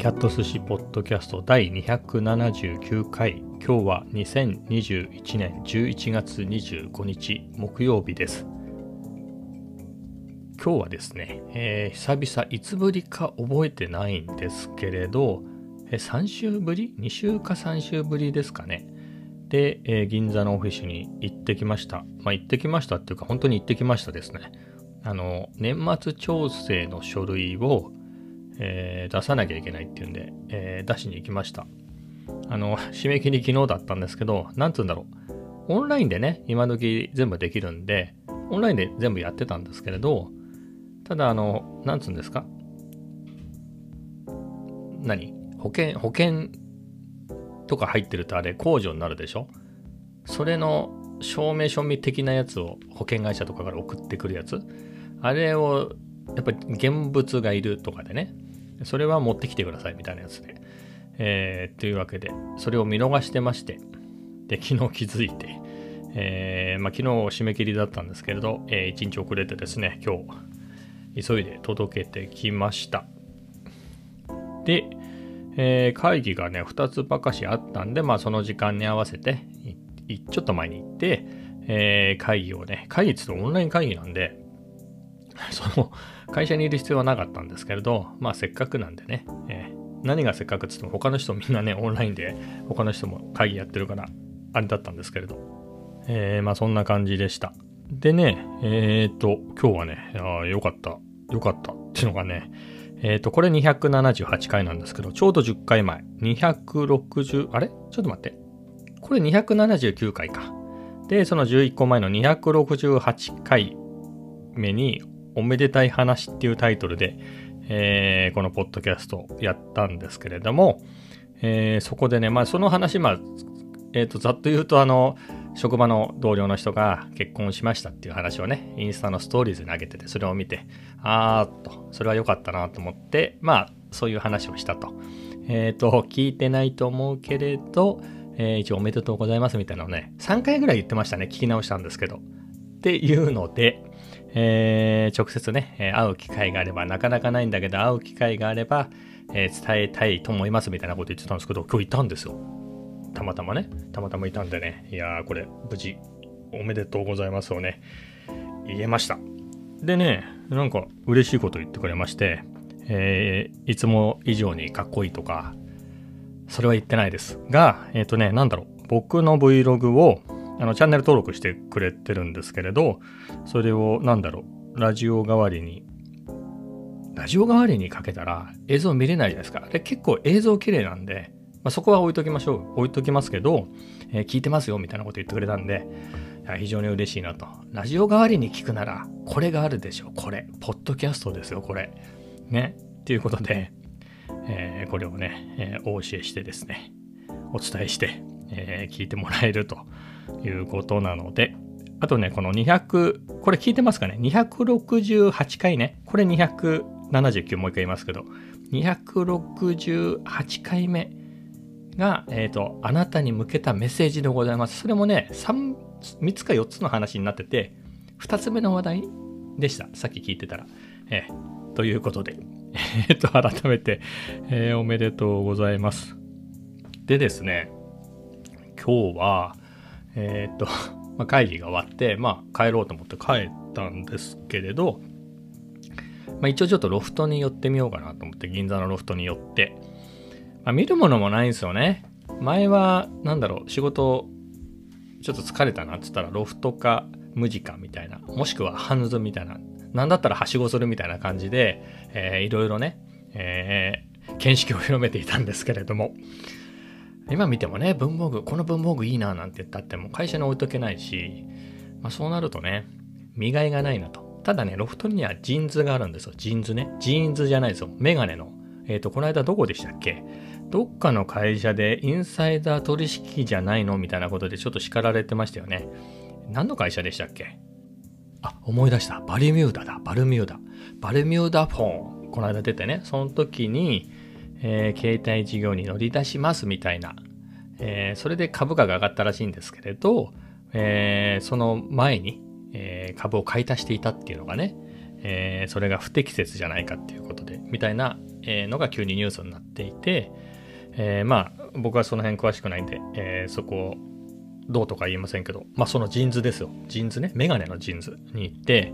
キャット寿司ポッドキャスト第279回。今日は2021年11月25日木曜日です。今日はですね、えー、久々いつぶりか覚えてないんですけれど、えー、3週ぶり ?2 週か3週ぶりですかね。で、えー、銀座のオフィスに行ってきました。まあ行ってきましたっていうか本当に行ってきましたですね。あの年末調整の書類をえー、出さなきゃいけないっていうんで、えー、出しに行きました。あの、締め切り昨日だったんですけど、なんつうんだろう。オンラインでね、今時全部できるんで、オンラインで全部やってたんですけれど、ただ、あの、なんつうんですか何？保険、保険とか入ってるとあれ控除になるでしょ？それの証明書み的なやつを保険会社とかから送ってくるやつ？あれをやっぱり現物がいるとかでねそれは持ってきてくださいみたいなやつで。えー、というわけで、それを見逃してまして、で、昨日気づいて、えー、まあ、昨日締め切りだったんですけれど、えー、1日遅れてですね、今日、急いで届けてきました。で、えー、会議がね、2つばかしあったんで、まあ、その時間に合わせて、ちょっと前に行って、えー、会議をね、会議って言うとオンライン会議なんで、その会社にいる必要はなかったんですけれど、まあせっかくなんでね、えー、何がせっかくっつっても他の人みんなね、オンラインで他の人も会議やってるから、あれだったんですけれど、えー、まあそんな感じでした。でね、えっ、ー、と、今日はね、あよかった、よかったっていうのがね、えっ、ー、と、これ278回なんですけど、ちょうど10回前、260、あれ？ちょっと待って。これ279回か。で、その11個前の268回目におめでたい話っていうタイトルで、えー、このポッドキャストやったんですけれども、えー、そこでね、まあその話、まあ、え、ー、と、ざっと言うと、あの、職場の同僚の人が結婚しましたっていう話をね、インスタのストーリーズに上げてて、それを見て、あーっと、それは良かったなと思って、まあ、そういう話をしたと。えっ、ー、と、聞いてないと思うけれど、えー、一応おめでとうございますみたいなのをね、3回ぐらい言ってましたね、聞き直したんですけど。っていうので、えー、直接ね、会う機会があれば、なかなかないんだけど、会う機会があれば、えー、伝えたいと思いますみたいなこと言ってたんですけど、今日いたんですよ。たまたまね、たまたまいたんでね、いやー、これ、無事、おめでとうございますをね、言えました。でね、なんか嬉しいこと言ってくれまして、えー、いつも以上にかっこいいとか、それは言ってないです。が、えっ、ー、とね、なんだろう、僕の Vlog をあのチャンネル登録してくれてるんですけれど、それをなんだろう、ラジオ代わりに、ラジオ代わりにかけたら映像見れないじゃないですか。で、結構映像綺麗なんで、まあ、そこは置いときましょう。置いときますけど、えー、聞いてますよみたいなこと言ってくれたんで、非常に嬉しいなと。ラジオ代わりに聞くなら、これがあるでしょ。これ。ポッドキャストですよ、これ。ね。ということで、えー、これをね、えー、お教えしてですね、お伝えして、えー、聞いてもらえるということなので、あとね、この200、これ聞いてますかね ?268 回ね？これ279もう一回言いますけど、268回目が、えっ、ー、と、あなたに向けたメッセージでございます。それもね、3, 3つか4つの話になってて、2つ目の話題でした。さっき聞いてたら。えー、ということで、えっ、ー、と、改めて、えー、おめでとうございます。でですね、今日は、えー、っと、まあ、会議が終わって、まあ、帰ろうと思って帰ったんですけれど、まあ、一応ちょっとロフトに寄ってみようかなと思って、銀座のロフトに寄って、まあ、見るものもないんですよね。前は、なんだろう、仕事、ちょっと疲れたなって言ったら、ロフトか無地かみたいな、もしくはハンズみたいな、なんだったらはしごするみたいな感じで、えー、いろいろね、えー、見識を広めていたんですけれども、今見てもね、文房具、この文房具いいななんて言ったっても会社に置いとけないし、まあ、そうなるとね、見がいがないなと。ただね、ロフトにはジーンズがあるんですよ。ジーンズね。ジーンズじゃないですよ。メガネの。えっ、ー、と、この間どこでしたっけ？どっかの会社でインサイダー取引じゃないの？みたいなことでちょっと叱られてましたよね。何の会社でしたっけ？あ、思い出した。バルミューダだ。バルミューダ。バルミューダフォン。この間出てね、その時に、えー、携帯事業に乗り出しますみたいな、えー、それで株価が上がったらしいんですけれど、えー、その前に、え株を買い足していたっていうのがね、え、それが不適切じゃないかっていうことでみたいな、えのが急にニュースになっていて、え、まあ僕はその辺詳しくないんで、え、そこをどうとか言いませんけど、まあそのジーンズですよ。ジーンズね、メガネのジーンズに行って、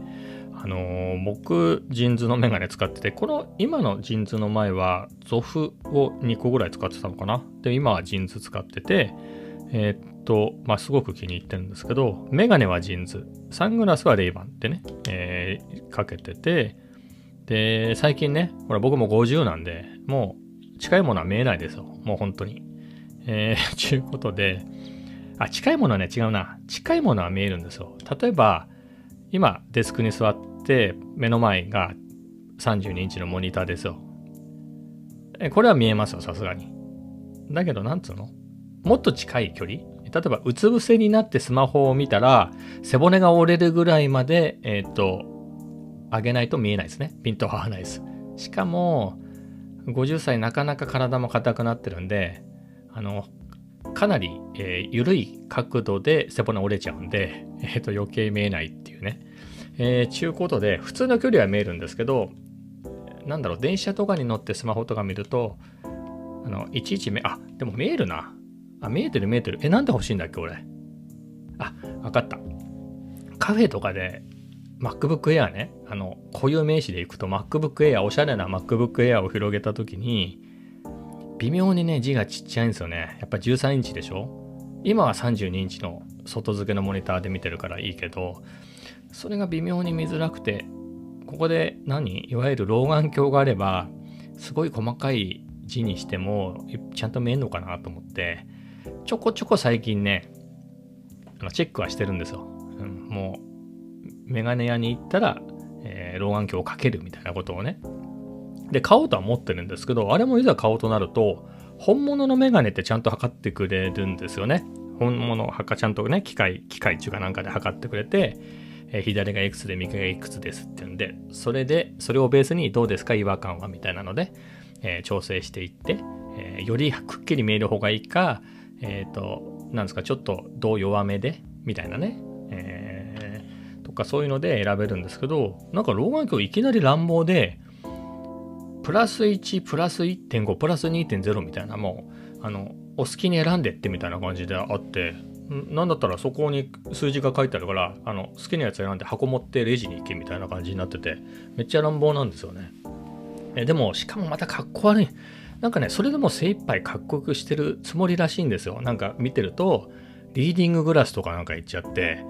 あのー、僕、ジーンズのメガネ使ってて、この今のジーンズの前は、ゾフを2個ぐらい使ってたのかな。で、今はジンズ使ってて、えー、っと、まあ、すごく気に入ってるんですけど、メガネはジーンズ、サングラスはレイバンってね、えー、かけてて、で、最近ね、ほら僕も50なんで、もう近いものは見えないですよ。もう本当に。えー、ちゅうことで、あ、近いものはね、違うな。近いものは見えるんですよ。例えば、今、デスクに座って、目の前が32インチのモニターですよ。えこれは見えますよ、さすがに。だけど、なんつうの？もっと近い距離？例えば、うつ伏せになってスマホを見たら、背骨が折れるぐらいまで、えっ、ー、と、上げないと見えないですね。ピントは合わないです。しかも、50歳なかなか体も硬くなってるんで、あの、かなり、えー、緩い角度で背骨折れちゃうんで、えー、と余計見えないっていうね。えー、ちゅうことで、普通の距離は見えるんですけど、なんだろう、電車とかに乗ってスマホとか見ると、あの、いちいち目、あ、でも見えるな。あ、見えてる見えてる。え、なんで欲しいんだっけ、俺。あ、わかった。カフェとかで MacBook Air ね、あの、固有名詞でいくと MacBook Air、おしゃれな MacBook Air を広げたときに、微妙にね、字がちっちゃいんですよね。やっぱ13インチでしょ？今は32インチの外付けのモニターで見てるからいいけど、それが微妙に見づらくて、ここで何？いわゆる老眼鏡があれば、すごい細かい字にしても、ちゃんと見えるのかなと思って、ちょこちょこ最近ね、チェックはしてるんですよ。うん、もう、メガネ屋に行ったら、えー、老眼鏡をかけるみたいなことをね、で、買おうとは思ってるんですけど、あれもいざ買おうとなると、本物のメガネってちゃんと測ってくれるんですよね。本物、はかちゃんとね、機械、機械中かなんかで測ってくれて、えー、左がいくつで右がいくつですって言うんで、それで、それをベースにどうですか違和感はみたいなので、えー、調整していって、えー、よりくっきり見える方がいいか、えっ、と、なんですか、ちょっと度弱めで、みたいなね、えー、とかそういうので選べるんですけど、なんか老眼鏡いきなり乱暴で、プラス1、プラス1.5、プラス2.0みたいな、もう、あの、お好きに選んでってみたいな感じであって、なんだったらそこに数字が書いてあるから、あの、好きなやつ選んで箱持ってレジに行けみたいな感じになってて、めっちゃ乱暴なんですよね。えでも、しかもまたかっこ悪い。なんかね、それでも精一杯かっこよくしてるつもりらしいんですよ。なんか見てると、リーディンググラスとかなんか言っちゃって、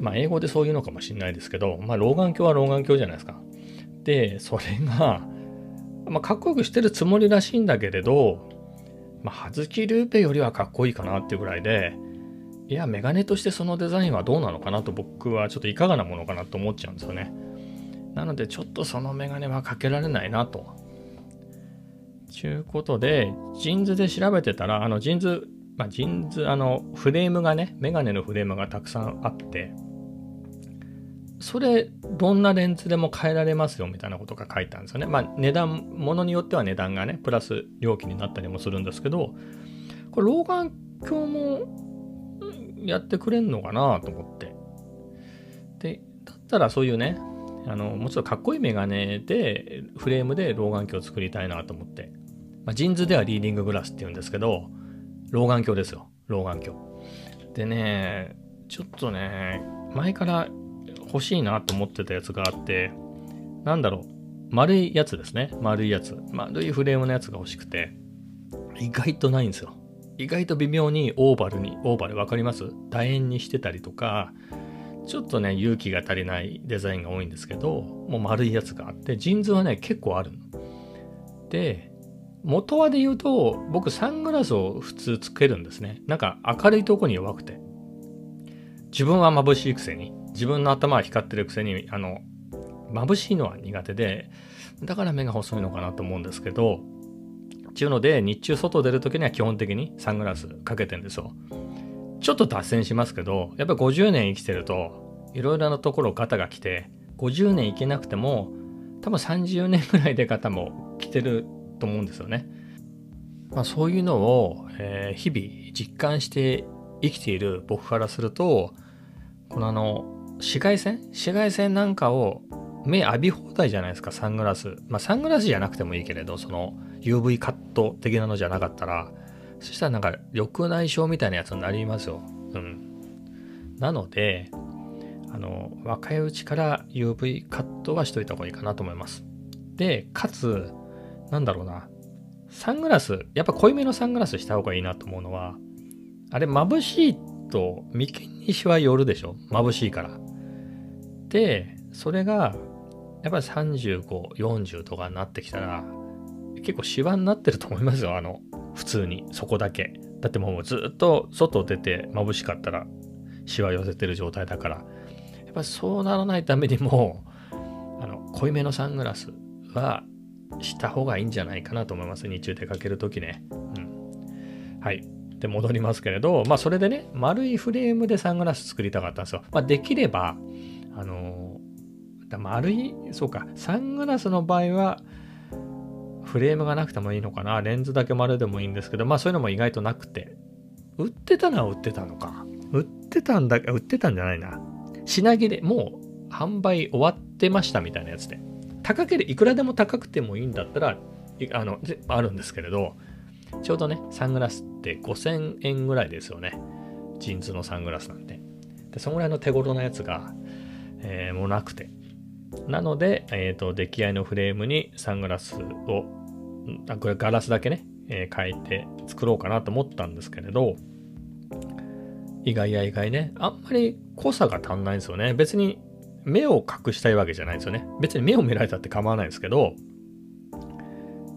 まあ英語でそういうのかもしれないですけど、まあ老眼鏡は老眼鏡じゃないですか。で、それが、まあ、かっこよくしてるつもりらしいんだけれど、まあ、ハズキルーペよりはかっこいいかなっていうぐらいで、いや、メガネとしてそのデザインはどうなのかなと僕はちょっといかがなものかなと思っちゃうんですよね。なので、ちょっとそのメガネはかけられないなと。ちゅうことで、ジーンズで調べてたら、あの、ジーンズ、まあ、ジーンズ、あの、フレームがね、メガネのフレームがたくさんあって、それどんなレンズでも変えられますよみたいなことが書いてあるんですよね。まあ値段、ものによっては値段がね、プラス料金になったりもするんですけど、これ老眼鏡もやってくれんのかなと思って。で、だったらそういうね、あの、もちろんかっこいいメガネで、フレームで老眼鏡を作りたいなと思って。まあ、ジンズではリーディンググラスって言うんですけど、老眼鏡ですよ。老眼鏡。でね、ちょっとね、前から欲しいなと思ってたやつがあって、なんだろう、丸いやつですね。丸いやつ。丸いフレームのやつが欲しくて、意外とないんですよ。意外と微妙にオーバルに、オーバル分かります？楕円にしてたりとか、ちょっとね、勇気が足りないデザインが多いんですけど、もう丸いやつがあって、ジーンズはね、結構あるの。で、元はで言うと、僕サングラスを普通つけるんですね。なんか明るいとこに弱くて。自分は眩しいくせに。自分の頭は光ってるくせに、あの、眩しいのは苦手で、だから目が細いのかなと思うんですけど、ちゅうので、日中外出るときには基本的にサングラスかけてんですよ。ちょっと脱線しますけど、やっぱり50年生きてると、いろいろなところガタが来て、50年生きなくても、多分30年ぐらいで方も来てると思うんですよね。まあ、そういうのを、えー、日々実感して生きている僕からすると、このあの、紫外線？紫外線なんかを目浴び放題じゃないですか、サングラス。まあ、サングラスじゃなくてもいいけれど、その UV カット的なのじゃなかったら、そしたらなんか緑内障みたいなやつになりますよ。うん。なので、あの、若いうちから UV カットはしといた方がいいかなと思います。で、かつ、なんだろうな。サングラス、やっぱ濃いめのサングラスした方がいいなと思うのは、あれ眩しいってと眉間にしわ寄るでしょ？眩しいから。で、それが、やっぱり35、40とかになってきたら、結構シワになってると思いますよ。あの、普通に、そこだけ。だってもうずっと外出て眩しかったら、シワ寄せてる状態だから。やっぱそうならないためにも、あの、濃いめのサングラスはした方がいいんじゃないかなと思います。日中出かけるときね。うん。はい。で、戻りますけれど、まあ、それでね、丸いフレームでサングラス作りたかったんですよ。まあ、できれば、あの、丸い、そうか、サングラスの場合は、フレームがなくてもいいのかな。レンズだけ丸でもいいんですけど、まあそういうのも意外となくて。売ってたのは売ってたのか。売ってたんだ、売ってたんじゃないな。品切れ、もう販売終わってましたみたいなやつで。高ければいくらでも高くてもいいんだったら、あの、あるんですけれど、ちょうどね、サングラスって5000円ぐらいですよね。ジーンズのサングラスなんて。で、そのぐらいの手頃なやつが、えー、もうなくて。なので、えっ、ー、と、出来合いのフレームにサングラスを、あこれガラスだけね、えー、変えて作ろうかなと思ったんですけれど、意外や意外ね、あんまり濃さが足んないんですよね。別に目を隠したいわけじゃないですよね。別に目を見られたって構わないですけど、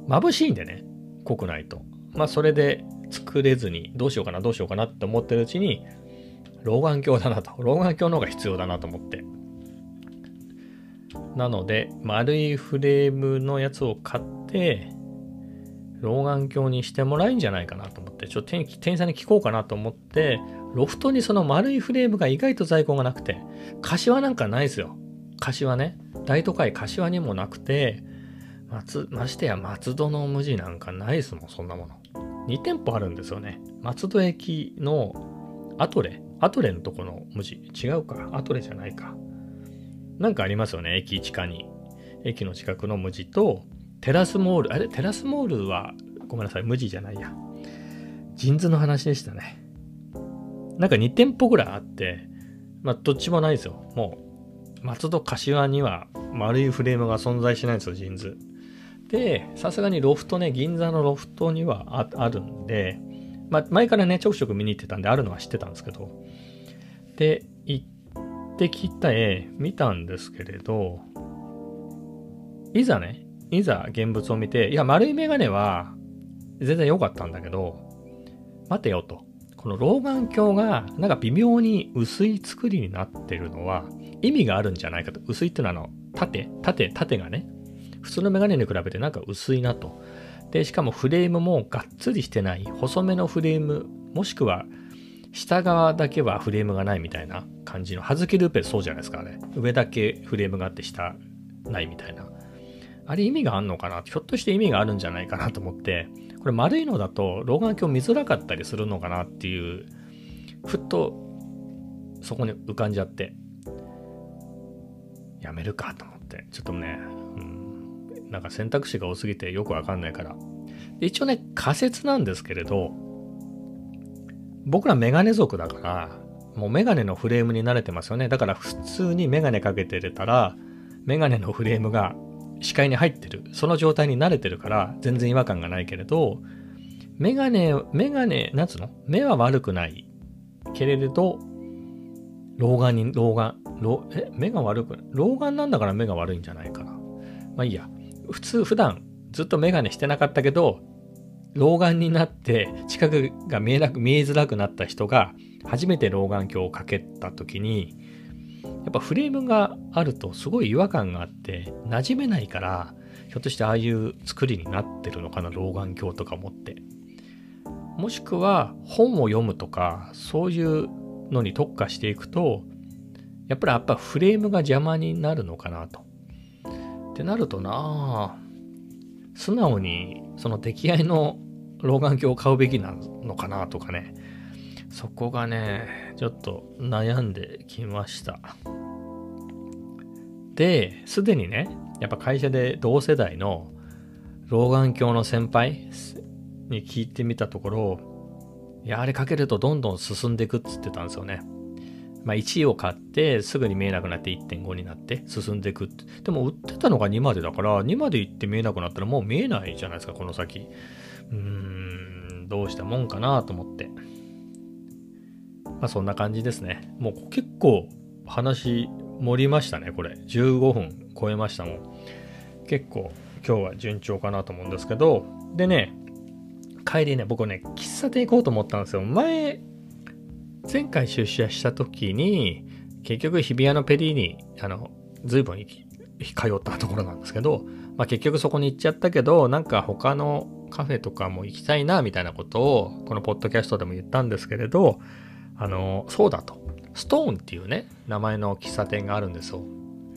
眩しいんでね、濃くないと。まあそれで作れずにどうしようかなどうしようかなって思ってるうちに老眼鏡だなと。老眼鏡の方が必要だなと思って。なので丸いフレームのやつを買って老眼鏡にしてもらえんじゃないかなと思って、ちょっと店員さんに聞こうかなと思って、ロフトにその丸いフレームが意外と在庫がなくて、柏なんかないですよ。柏ね。大都会柏にもなくて、松、ましてや松戸の無地なんかないですもん、そんなもの。2店舗あるんですよね。松戸駅のアトレ、アトレのとこの無地。違うか。アトレじゃないか。なんかありますよね、駅地下に。駅の近くの無地と、テラスモール、あれ？テラスモールは、ごめんなさい、 MUJI じゃないや。ジンズの話でしたね。なんか2店舗ぐらいあって、まあ、どっちもないですよ。もう、松戸柏には丸いフレームが存在しないんですよ、ジンズ。で、さすがにロフトね、銀座のロフトにはあるんで、まあ、前からね、ちょくちょく見に行ってたんで、あるのは知ってたんですけど、で、行ってきた、え、見たんですけれど、いざね、いざ現物を見て、いや、丸いメガネは全然良かったんだけど、待てよと。この老眼鏡がなんか微妙に薄い作りになってるのは意味があるんじゃないかと。薄いっていうのはあの、縦、縦、縦がね、普通のメガネに比べてなんか薄いなと。で、しかもフレームもがっつりしてない、細めのフレーム、もしくは下側だけはフレームがないみたいな感じの、はずきルーペそうじゃないですか、あれ。上だけフレームがあって下ないみたいな。あれ意味があんのかな？ひょっとして意味があるんじゃないかなと思って、これ丸いのだと老眼鏡見づらかったりするのかなっていう、ふっとそこに浮かんじゃって、やめるかと思って、ちょっとね、なんか選択肢が多すぎてよくわかんないから。一応ね、仮説なんですけれど、僕らメガネ族だから、もうメガネのフレームに慣れてますよね。だから普通にメガネかけてれたら、メガネのフレームが視界に入ってる。その状態に慣れてるから全然違和感がないけれど、メガネ、メガネ、なんつうの？目は悪くない。けれど、老眼に、老眼、老、え、目が悪く、老眼なんだから目が悪いんじゃないかな。まあいいや。普通、普段ずっとメガネしてなかったけど、老眼になって近くが見えなく、見えづらくなった人が初めて老眼鏡をかけた時に、やっぱフレームがあるとすごい違和感があって馴染めないからひょっとしてああいう作りになってるのかな老眼鏡とか思って。もしくは本を読むとかそういうのに特化していくとやっぱりやっぱフレームが邪魔になるのかなと。ってなるとな素直にその出来合いの老眼鏡を買うべきなのかなとかねそこがねちょっと悩んできました。で、すでにね、やっぱ会社で同世代の老眼鏡の先輩に聞いてみたところ、いや、あれかけるとどんどん進んでいくっつってたんですよね。まあ、1を買ってすぐに見えなくなって1.5になって進んでいくでも売ってたのが2までだから2まで行って見えなくなったらもう見えないじゃないですかこの先。うーんどうしたもんかなと思って。まあそんな感じですね。もう結構話盛りましたねこれ。15分超えましたもん。結構今日は順調かなと思うんですけど。でね帰りね僕ね喫茶店行こうと思ったんですよ。前前回出社した時に結局日比谷のペリーにあの随分通ったところなんですけど、まあ、結局そこに行っちゃったけどなんか他のカフェとかも行きたいなみたいなことをこのポッドキャストでも言ったんですけれどあのそうだと。ストーンっていうね名前の喫茶店があるんですよ。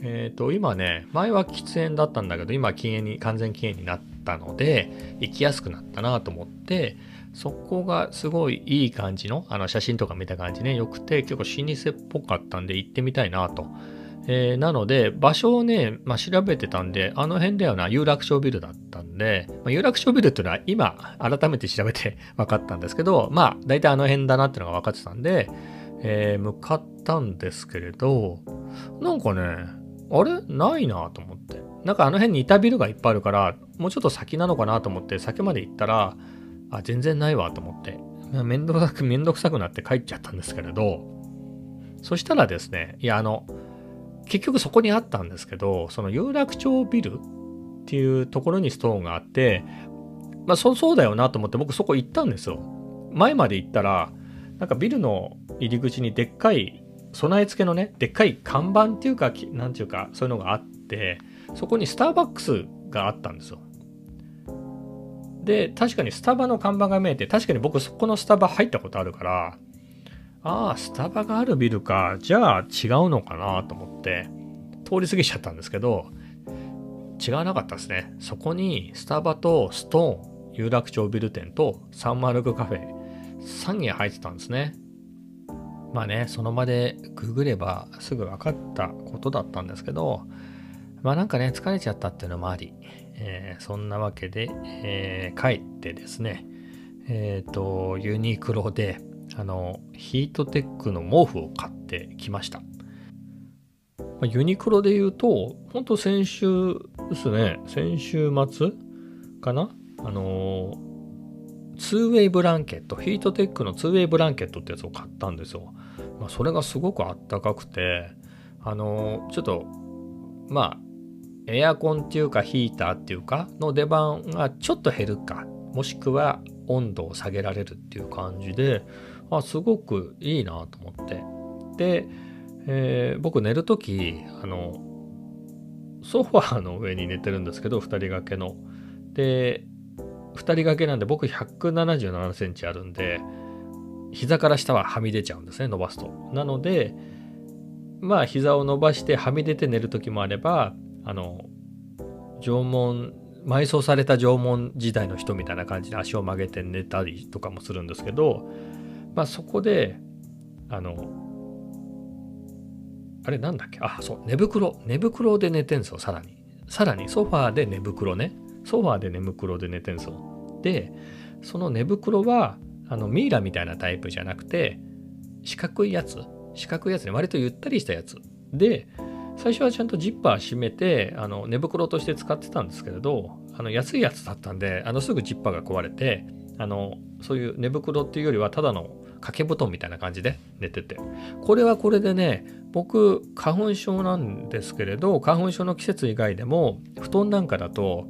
えっ、ー、と今ね前は喫煙だったんだけど今禁煙に完全禁煙になったので行きやすくなったなと思ってそこがすごいいい感じの、あの写真とか見た感じね、良くて、結構老舗っぽかったんで行ってみたいなと。えー、なので、場所をね、まあ、調べてたんで、あの辺だよな、有楽町ビルだったんで、まあ、有楽町ビルっていうのは今、改めて調べて 分かったんですけど、まあ、大体あの辺だなっていうのが分かってたんで、えー、向かったんですけれど、なんかね、あれ？ないなと思って。なんかあの辺にいたビルがいっぱいあるから、もうちょっと先なのかなと思って、先まで行ったら、あ、全然ないわと思って、めんどくさく、めんどくさくなって帰っちゃったんですけれど、そしたらですね、いや、あの、結局そこにあったんですけど、その有楽町ビルっていうところにストーンがあって、まあそそうだよなと思って僕そこ行ったんですよ。前まで行ったら、なんかビルの入り口にでっかい備え付けのね、でっかい看板っていうか、なんていうか、そういうのがあって、そこにスターバックスがあったんですよ。で、確かにスタバの看板が見えて、確かに僕そこのスタバ入ったことあるから、ああ、スタバがあるビルか、じゃあ違うのかなと思って、通り過ぎちゃったんですけど、違わなかったですね。そこにスタバとストーン、有楽町ビル店とサンマルクカフェ、3軒入ってたんですね。まあね、その場でググればすぐ分かったことだったんですけど、まあなんかね、疲れちゃったっていうのもあり、えー、そんなわけで、えー、帰ってですね、えっ、ー、と、ユニクロで、あの、ヒートテックの毛布を買ってきました。まユニクロで言うと、ほんと先週ですね、先週末かなあのツーウェイブランケット、ヒートテックのツーウェイブランケットってやつを買ったんですよ。まあ、それがすごくあったかくて、あのちょっと、まあ、エアコンっていうかヒーターっていうかの出番がちょっと減るかもしくは温度を下げられるっていう感じであすごくいいなと思って。で、えー、僕寝る時あのソファーの上に寝てるんですけど2人掛けの。で2人掛けなんで僕177センチあるんで膝から下ははみ出ちゃうんですね伸ばすと。なのでまあ膝を伸ばしてはみ出て寝る時もあればあの縄文埋葬された縄文時代の人みたいな感じで足を曲げて寝たりとかもするんですけど、まあ、そこであのあれなんだっけ？あそう寝袋。寝袋で寝てんすよさらに。さらにソファーで寝袋ね。ソファーで寝袋で寝てんすよ。でその寝袋はあのミイラみたいなタイプじゃなくて四角いやつ。四角いやつね。割とゆったりしたやつ。で最初はちゃんとジッパー閉めてあの寝袋として使ってたんですけれどあの安いやつだったんであのすぐジッパーが壊れてあのそういう寝袋っていうよりはただの掛け布団みたいな感じで寝てて。これはこれでね僕花粉症なんですけれど花粉症の季節以外でも布団なんかだと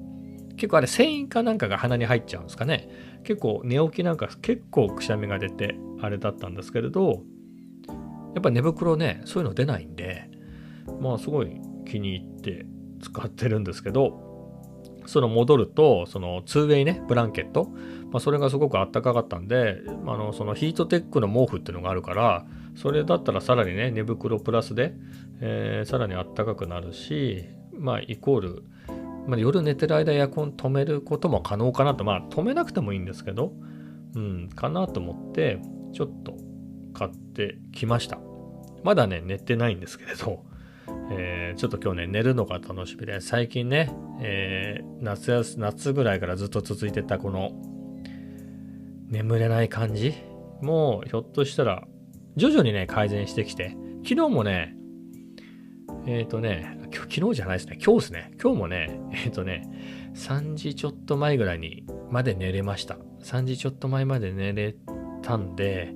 結構あれ繊維かなんかが鼻に入っちゃうんですかね。結構寝起きなんか結構くしゃみが出てあれだったんですけれどやっぱ寝袋ねそういうの出ないんでまあすごい気に入って使ってるんですけどその戻るとその 2way ねブランケット、まあ、それがすごくあったかかったんであのそのヒートテックの毛布っていうのがあるからそれだったらさらにね寝袋プラスで、えー、さらにあったかくなるしまあイコール、まあ、夜寝てる間エアコン止めることも可能かなと。まあ止めなくてもいいんですけどうんかなと思ってちょっと買ってきました。まだね寝てないんですけれど。えー、ちょっと今日ね、寝るのが楽しみで、最近ね、えー、夏や夏ぐらいからずっと続いてたこの眠れない感じもうひょっとしたら徐々にね、改善してきて、昨日もね、えっ、ー、とね、昨日じゃないですね、今日ですね、今日もね、えっ、とね、3時ちょっと前ぐらいにまで寝れました。3時ちょっと前まで寝れたんで、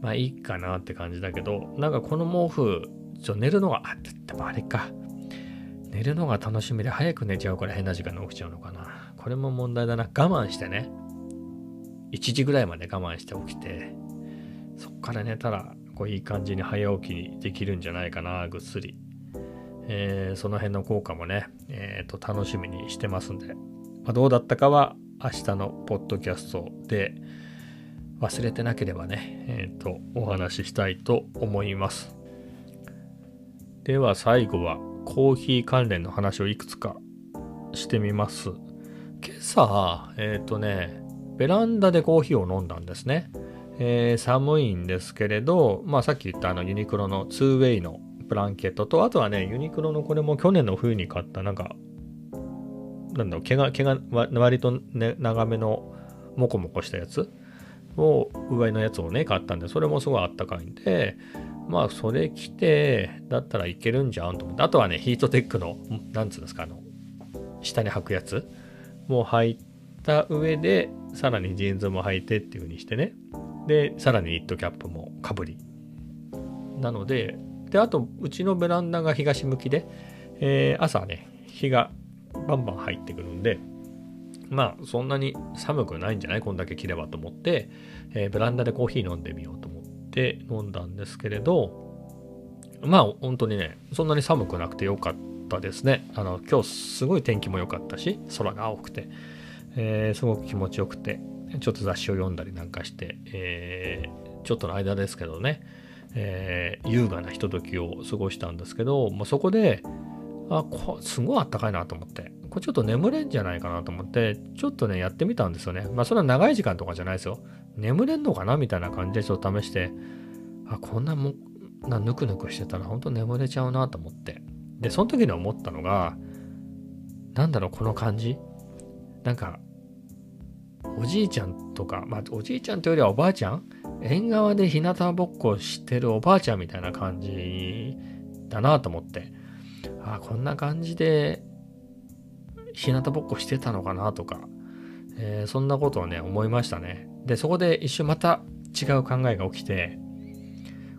まあいいかなって感じだけど、なんかこの毛布、ちょ寝るのが、あ、でもあれか。寝るのが楽しみで早く寝ちゃうから変な時間に起きちゃうのかな。これも問題だな。我慢してね。1時ぐらいまで我慢して起きて、そっから寝たら、こういい感じに早起きにできるんじゃないかな、ぐっすり。えー、その辺の効果もね、えー、と楽しみにしてますんで、まあ、どうだったかは明日のポッドキャストで忘れてなければね、えっ、ー、とお話ししたいと思います。では最後はコーヒー関連の話をいくつかしてみます。今朝、えっ、とね、ベランダでコーヒーを飲んだんですね。えー、寒いんですけれど、まあ、さっき言ったあのユニクロの 2way のブランケットと、あとはね、ユニクロのこれも去年の冬に買ったなんか、なんだろう、毛が、毛が割と、ね、長めのモコモコしたやつを、上のやつをね、買ったんで、それもすごいあったかいんで、まあ、それ着て、だったらいけるんじゃんと思って、あとはね、ヒートテックの、なんつうんですか、あの、下に履くやつ。も履いた上で、さらにジーンズも履いてっていう風にしてね、で、さらにニットキャップもかぶり。なので、で、あと、うちのベランダが東向きで、えー、朝ね、日がバンバン入ってくるんで、まあ、そんなに寒くないんじゃない？こんだけ着ればと思って、えー、ベランダでコーヒー飲んでみようと思って。飲んだんですけれど、まあ、本当にね、そんなに寒くなくてよかったですね。あの、今日すごい天気も良かったし、空が青くて、えー、すごく気持ちよくて、ちょっと雑誌を読んだりなんかして、えー、ちょっとの間ですけどね、えー、優雅なひとときを過ごしたんですけど、まあ、そこで、あこすごいあったかいなと思って、これちょっと眠れんじゃないかなと思って、ちょっとね、やってみたんですよね。まあ、それは長い時間とかじゃないですよ。眠れんのかなみたいな感じでちょっと試して、あ、こんなもなぬくぬくしてたら本当眠れちゃうなと思って。で、その時に思ったのが、なんだろう、この感じ。なんか、おじいちゃんとか、まあ、おじいちゃんというよりはおばあちゃん？縁側で日向ぼっこしてるおばあちゃんみたいな感じだなと思って、あこんな感じで日向ぼっこしてたのかなとか、えー、そんなことをね、思いましたね。で、そこで一瞬また違う考えが起きて、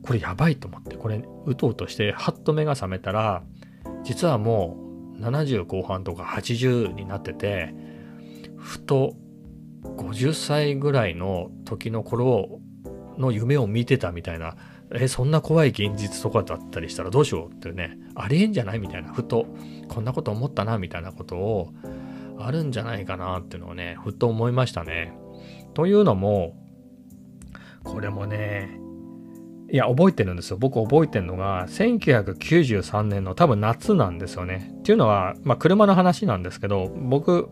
これやばいと思って、これ、うとうとして、はっと目が覚めたら、実はもう70後半とか80になってて、ふと50歳ぐらいの時の頃の夢を見てたみたいな、え、そんな怖い現実とかだったりしたらどうしようってね、ありえんじゃないみたいな、ふと、こんなこと思ったなみたいなことを、あるんじゃないかなっていうのをね、ふと思いましたね。というのも、これもね、いや、覚えてるんですよ。僕覚えてるのが、1993年の多分夏なんですよね。っていうのは、まあ車の話なんですけど、僕、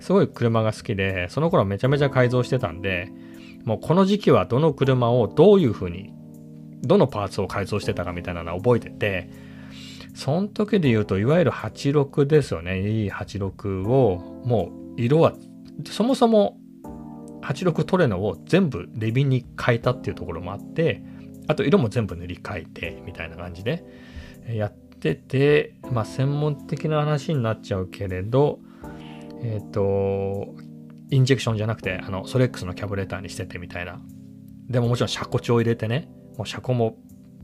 すごい車が好きで、その頃めちゃめちゃ改造してたんで、もうこの時期はどの車をどういうふうに、どのパーツを改造してたかみたいなのを覚えてて、その時で言うと、いわゆる86ですよね。いい86を、もう色は、そもそも86トレノを全部レビンに変えたっていうところもあって、あと色も全部塗り替えて、みたいな感じでやってて、まあ専門的な話になっちゃうけれど、えっ、ー、と、インジェクションじゃなくて、あの、ソレックスのキャブレーターにしててみたいな。でももちろん車庫帳を入れてね、もう車庫も、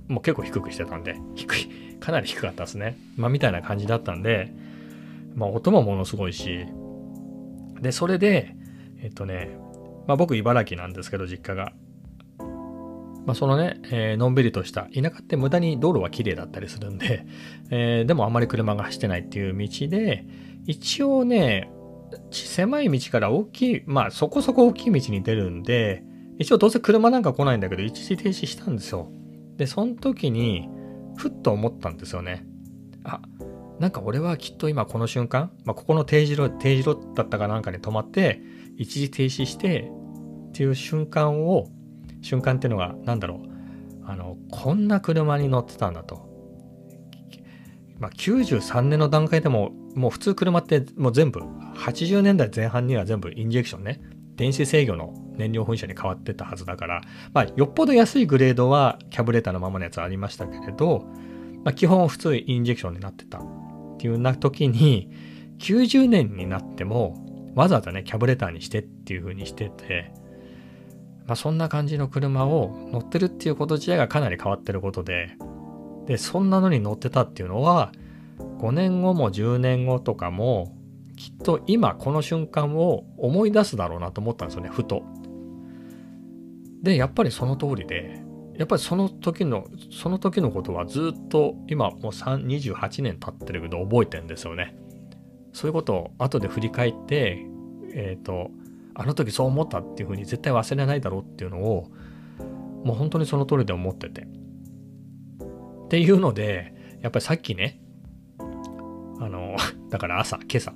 もう結構低くしてたんで、低い、かなり低かったですね。まあ、みたいな感じだったんで、まあ、音もものすごいし、で、それで、えっとね、まあ、僕、茨城なんですけど、実家が。まあ、そのね、えー、のんびりとした田舎って無駄に道路は綺麗だったりするんで、えー、でもあんまり車が走ってないっていう道で、一応ね、狭い道から大きい、まあそこそこ大きい道に出るんで、一応どうせ車なんか来ないんだけど、一時停止したんですよ。で、その時に、ふっと思ったんですよね。あ、なんか俺はきっと今この瞬間、まあここの定時路、定時路だったかなんかに止まって、一時停止してっていう瞬間を、瞬間っていうのが、なんだろう。あの、こんな車に乗ってたんだと。まあ、93年の段階でももう普通車ってもう全部80年代前半には全部インジェクションね電子制御の燃料噴射に変わってたはずだから、まあ、よっぽど安いグレードはキャブレーターのままのやつありましたけれど、まあ、基本普通インジェクションになってたっていうな時に90年になってもわざわざねキャブレターにしてっていう風にしてて、まあ、そんな感じの車を乗ってるっていうこと自体がかなり変わってることででそんなのに乗ってたっていうのは5年後も10年後とかもきっと今この瞬間を思い出すだろうなと思ったんですよねふと。でやっぱりその通りでやっぱりその時のその時のことはずっと今もう28年経ってるけど覚えてるんですよね。そういうことを後で振り返ってえっ、ー、とあの時そう思ったっていうふうに絶対忘れないだろうっていうのをもう本当にその通りで思ってて。っていうのでやっぱりさっきねあのだから朝今朝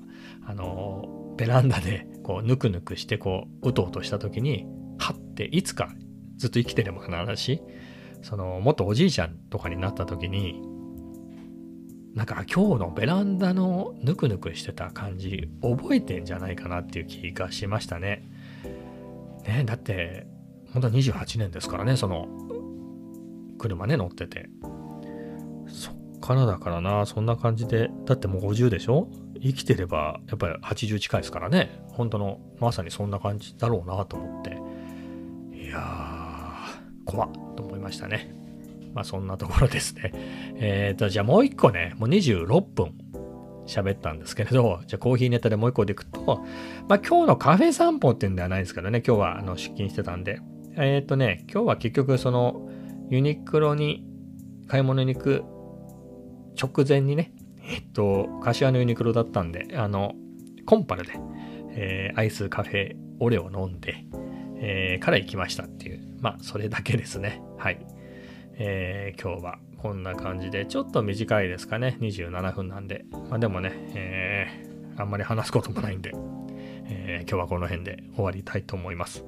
あのベランダでこうぬくぬくしてこううとうとした時にはっていつかずっと生きてればの話そのもっとおじいちゃんとかになった時になんか今日のベランダのぬくぬくしてた感じ覚えてんじゃないかなっていう気がしましたね。ねだって本当は28年ですからねその車ね乗っててそっからだからな、そんな感じで、だってもう50でしょ？生きてればやっぱり80近いですからね、本当のまさにそんな感じだろうなと思って、いやー、怖っと思いましたね。まあそんなところですね。えっ、ー、と、じゃあもう一個ね、もう26分喋ったんですけれど、じゃあコーヒーネタでもう一個でいくと、まあ今日のカフェ散歩っていうんではないですけどね、今日はあの出勤してたんで、えっ、ー、とね、今日は結局そのユニクロに買い物に行く直前にね、えっと、柏のユニクロだったんで、あの、コンパルで、えー、アイスカフェオレを飲んで、えー、から行きましたっていう、まあ、それだけですね。はい。えー、今日はこんな感じで、ちょっと短いですかね。27分なんで。まあ、でもね、えー、あんまり話すこともないんで、えー、今日はこの辺で終わりたいと思います。